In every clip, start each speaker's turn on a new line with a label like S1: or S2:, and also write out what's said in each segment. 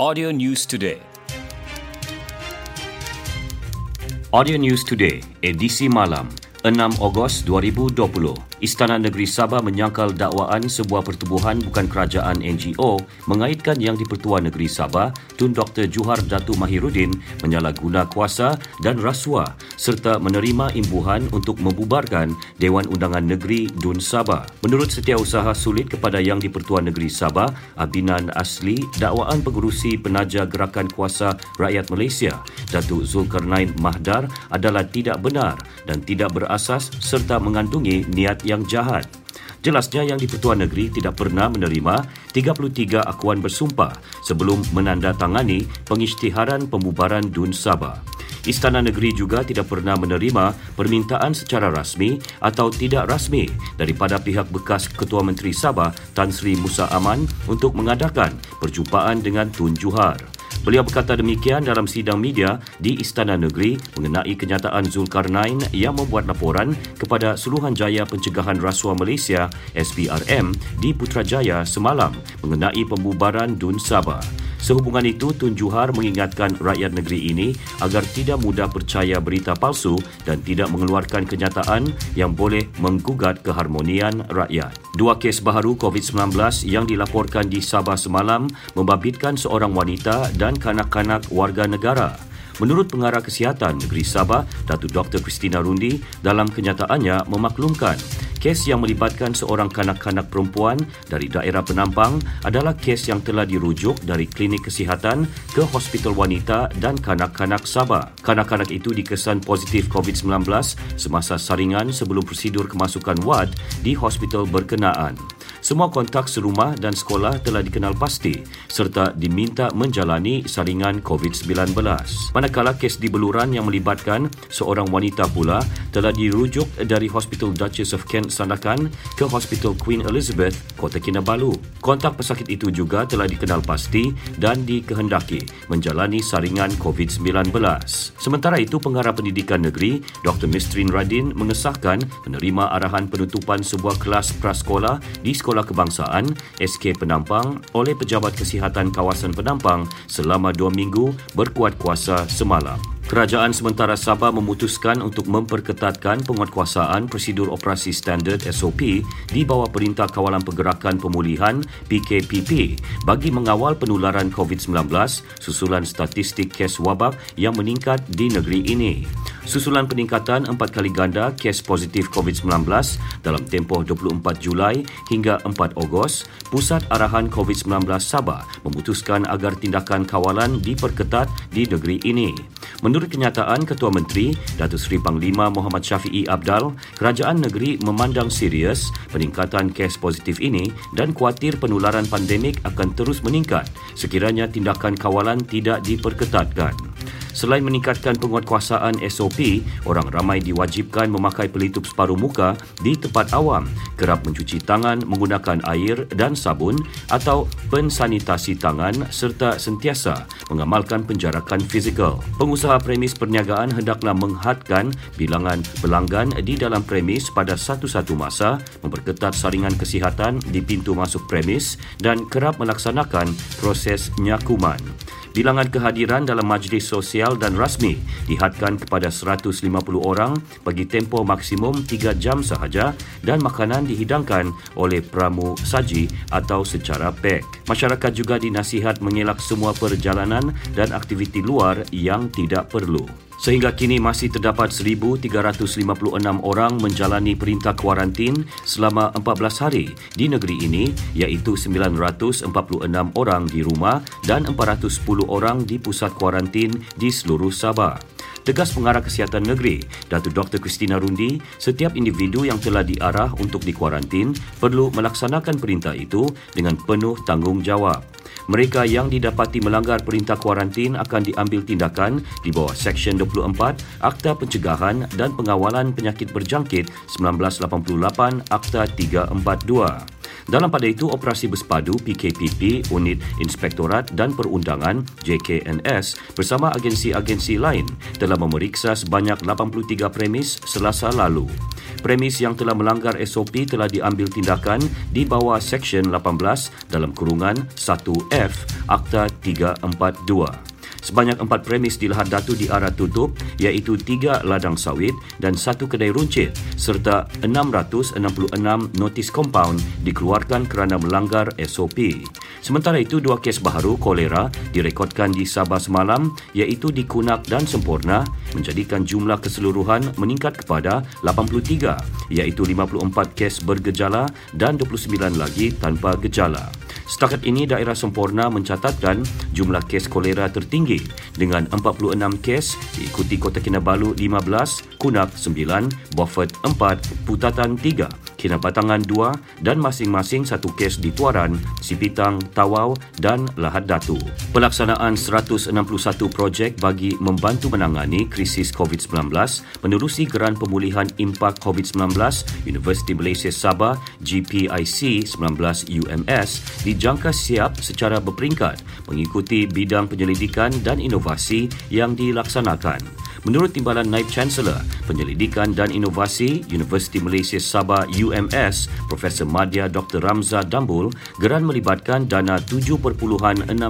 S1: Audio News Today.
S2: Audio News Today, edisi malam, 6 Ogos 2020. Istana Negeri Sabah menyangkal dakwaan sebuah pertubuhan bukan kerajaan NGO mengaitkan Yang di-Pertuan Negeri Sabah Tun Dr. Juhar Datu Mahirudin menyalahguna kuasa dan rasuah serta menerima imbuhan untuk membubarkan Dewan Undangan Negeri Dun Sabah. Menurut setiausaha sulit kepada Yang di-Pertuan Negeri Sabah, Abinan Asli, dakwaan pengurusi penaja Gerakan Kuasa Rakyat Malaysia, Datuk Zulkarnain Mahdar adalah tidak benar dan tidak berasas serta mengandungi niat yang jahat. Jelasnya yang di-Pertuan Negeri tidak pernah menerima 33 akuan bersumpah sebelum menandatangani pengisytiharan pembubaran Dun Sabah. Istana Negeri juga tidak pernah menerima permintaan secara rasmi atau tidak rasmi daripada pihak bekas Ketua Menteri Sabah Tan Sri Musa Aman untuk mengadakan perjumpaan dengan Tun Juhar. Beliau berkata demikian dalam sidang media di Istana Negeri mengenai kenyataan Zulkarnain yang membuat laporan kepada Suruhanjaya Pencegahan Rasuah Malaysia SPRM di Putrajaya semalam mengenai pembubaran Dun Sabah. Sehubungan itu, Tun Juhar mengingatkan rakyat negeri ini agar tidak mudah percaya berita palsu dan tidak mengeluarkan kenyataan yang boleh menggugat keharmonian rakyat. Dua kes baharu COVID-19 yang dilaporkan di Sabah semalam membabitkan seorang wanita dan kanak-kanak warga negara. Menurut Pengarah Kesihatan Negeri Sabah, Datuk Dr. Christina Rundi dalam kenyataannya memaklumkan Kes yang melibatkan seorang kanak-kanak perempuan dari daerah Penampang adalah kes yang telah dirujuk dari klinik kesihatan ke Hospital Wanita dan Kanak-Kanak Sabah. Kanak-kanak itu dikesan positif COVID-19 semasa saringan sebelum prosedur kemasukan wad di hospital berkenaan. Semua kontak serumah dan sekolah telah dikenal pasti serta diminta menjalani saringan COVID-19. Manakala kes di Beluran yang melibatkan seorang wanita pula telah dirujuk dari Hospital Duchess of Kent Sandakan ke Hospital Queen Elizabeth, Kota Kinabalu. Kontak pesakit itu juga telah dikenal pasti dan dikehendaki menjalani saringan COVID-19. Sementara itu, Pengarah Pendidikan Negeri, Dr. Mistrin Radin mengesahkan menerima arahan penutupan sebuah kelas prasekolah di Sekolah Kebangsaan SK Penampang oleh Pejabat Kesihatan Kawasan Penampang selama dua minggu berkuat kuasa semalam. Kerajaan sementara Sabah memutuskan untuk memperketatkan penguatkuasaan prosedur operasi standard SOP di bawah Perintah Kawalan Pergerakan Pemulihan PKPP bagi mengawal penularan COVID-19 susulan statistik kes wabak yang meningkat di negeri ini. Susulan peningkatan empat kali ganda kes positif COVID-19 dalam tempoh 24 Julai hingga 4 Ogos, Pusat Arahan COVID-19 Sabah memutuskan agar tindakan kawalan diperketat di negeri ini. Menurut kenyataan Ketua Menteri, Datuk Seri Panglima Muhammad Syafiee Abdal, kerajaan negeri memandang serius peningkatan kes positif ini dan kuatir penularan pandemik akan terus meningkat sekiranya tindakan kawalan tidak diperketatkan. Selain meningkatkan penguatkuasaan SOP, orang ramai diwajibkan memakai pelitup separuh muka di tempat awam, kerap mencuci tangan menggunakan air dan sabun atau pensanitasi tangan serta sentiasa mengamalkan penjarakan fizikal. Pengusaha premis perniagaan hendaklah menghadkan bilangan pelanggan di dalam premis pada satu-satu masa, memperketat saringan kesihatan di pintu masuk premis dan kerap melaksanakan proses nyakuman. Bilangan kehadiran dalam majlis sosial dan rasmi dihadkan kepada 150 orang bagi tempoh maksimum 3 jam sahaja dan makanan dihidangkan oleh pramu saji atau secara pek. Masyarakat juga dinasihat mengelak semua perjalanan dan aktiviti luar yang tidak perlu. Sehingga kini masih terdapat 1,356 orang menjalani perintah kuarantin selama 14 hari di negeri ini iaitu 946 orang di rumah dan 410 orang di pusat kuarantin di seluruh Sabah. Tegas Pengarah Kesihatan Negeri, Datuk Dr. Christina Rundi, setiap individu yang telah diarah untuk dikuarantin perlu melaksanakan perintah itu dengan penuh tanggungjawab. Mereka yang didapati melanggar perintah kuarantin akan diambil tindakan di bawah Seksyen 24 Akta Pencegahan dan Pengawalan Penyakit Berjangkit 1988 Akta 342. Dalam pada itu, Operasi Bersepadu PKPP, Unit Inspektorat dan Perundangan JKNS bersama agensi-agensi lain telah memeriksa sebanyak 83 premis selasa lalu. Premis yang telah melanggar SOP telah diambil tindakan di bawah Seksyen 18 dalam kurungan 1F Akta 342. Sebanyak empat premis di Lahad Datu diarah tutup iaitu tiga ladang sawit dan satu kedai runcit serta 666 notis kompaun dikeluarkan kerana melanggar SOP. Sementara itu, dua kes baharu kolera direkodkan di Sabah semalam iaitu di Kunak dan Sempurna menjadikan jumlah keseluruhan meningkat kepada 83 iaitu 54 kes bergejala dan 29 lagi tanpa gejala. Setakat ini, daerah Sempurna mencatatkan jumlah kes kolera tertinggi dengan 46 kes diikuti Kota Kinabalu 15, Kunak 9, Beaufort 4, Putatan 3, Kinabatangan 2 dan masing-masing satu kes di Tuaran, Sipitang, Tawau dan Lahad Datu. Pelaksanaan 161 projek bagi membantu menangani krisis COVID-19 menerusi Geran Pemulihan Impak COVID-19 Universiti Malaysia Sabah GPIC 19 UMS dijangka siap secara berperingkat mengikuti bidang penyelidikan dan inovasi yang dilaksanakan. Menurut Timbalan Naib Chancellor Penyelidikan dan Inovasi Universiti Malaysia Sabah UMS Profesor Madya Dr. Ramza Dambul geran melibatkan dana 7.6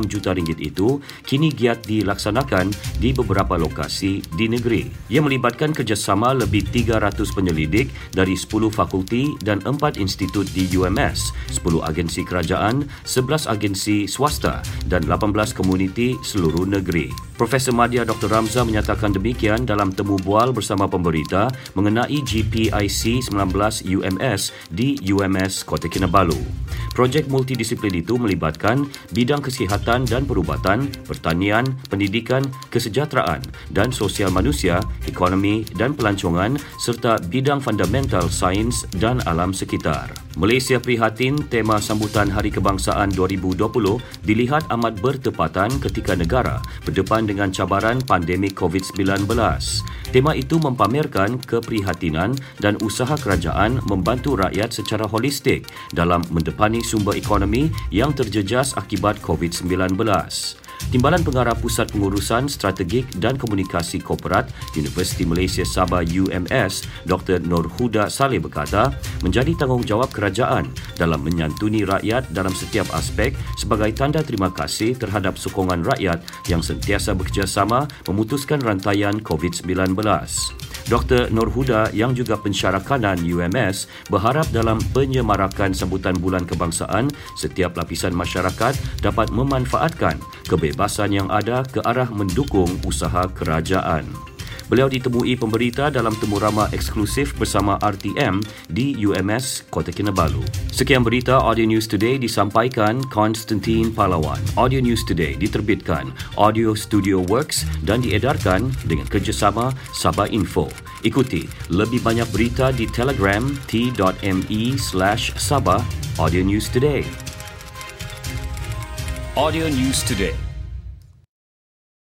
S2: juta ringgit itu kini giat dilaksanakan di beberapa lokasi di negeri. Ia melibatkan kerjasama lebih 300 penyelidik dari 10 fakulti dan 4 institut di UMS, 10 agensi kerajaan, 11 agensi swasta dan 18 komuniti seluruh negeri. Profesor Madya Dr. Ramza menyatakan demikian dalam temu bual bersama pemberita mengenai GPIC 19 UMS di UMS Kota Kinabalu. Projek multidisiplin itu melibatkan bidang kesihatan dan perubatan, pertanian, pendidikan, kesejahteraan dan sosial manusia, ekonomi dan pelancongan serta bidang fundamental sains dan alam sekitar. Malaysia prihatin tema sambutan Hari Kebangsaan 2020 dilihat amat bertepatan ketika negara berdepan dengan cabaran pandemik COVID-19. Tema itu mempamerkan keprihatinan dan usaha kerajaan membantu rakyat secara holistik dalam mendepani sumber ekonomi yang terjejas akibat COVID-19. Timbalan Pengarah Pusat Pengurusan Strategik dan Komunikasi Korporat Universiti Malaysia Sabah UMS Dr. Nur Huda Saleh berkata menjadi tanggungjawab kerajaan dalam menyantuni rakyat dalam setiap aspek sebagai tanda terima kasih terhadap sokongan rakyat yang sentiasa bekerjasama memutuskan rantaian COVID-19. Dr. Nur Huda yang juga pensyarah kanan UMS berharap dalam penyemarakan sambutan bulan kebangsaan setiap lapisan masyarakat dapat memanfaatkan kebebasan yang ada ke arah mendukung usaha kerajaan. Beliau ditemui pemberita dalam temu ramah eksklusif bersama RTM di UMS Kota Kinabalu. Sekian berita Audio News Today disampaikan Konstantin Palawan. Audio News Today diterbitkan Audio Studio Works dan diedarkan dengan kerjasama Sabah Info. Ikuti lebih banyak berita di Telegram t.me slash Sabah Audio News Today. Audio News Today